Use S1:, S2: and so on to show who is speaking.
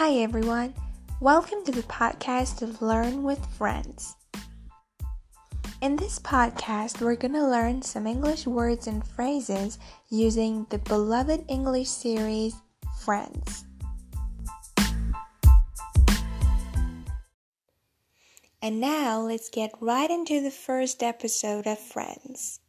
S1: Hi everyone, welcome to the podcast of Learn with Friends. In this podcast, we're gonna learn some English words and phrases using the beloved English series Friends. And now let's get right into the first episode of Friends.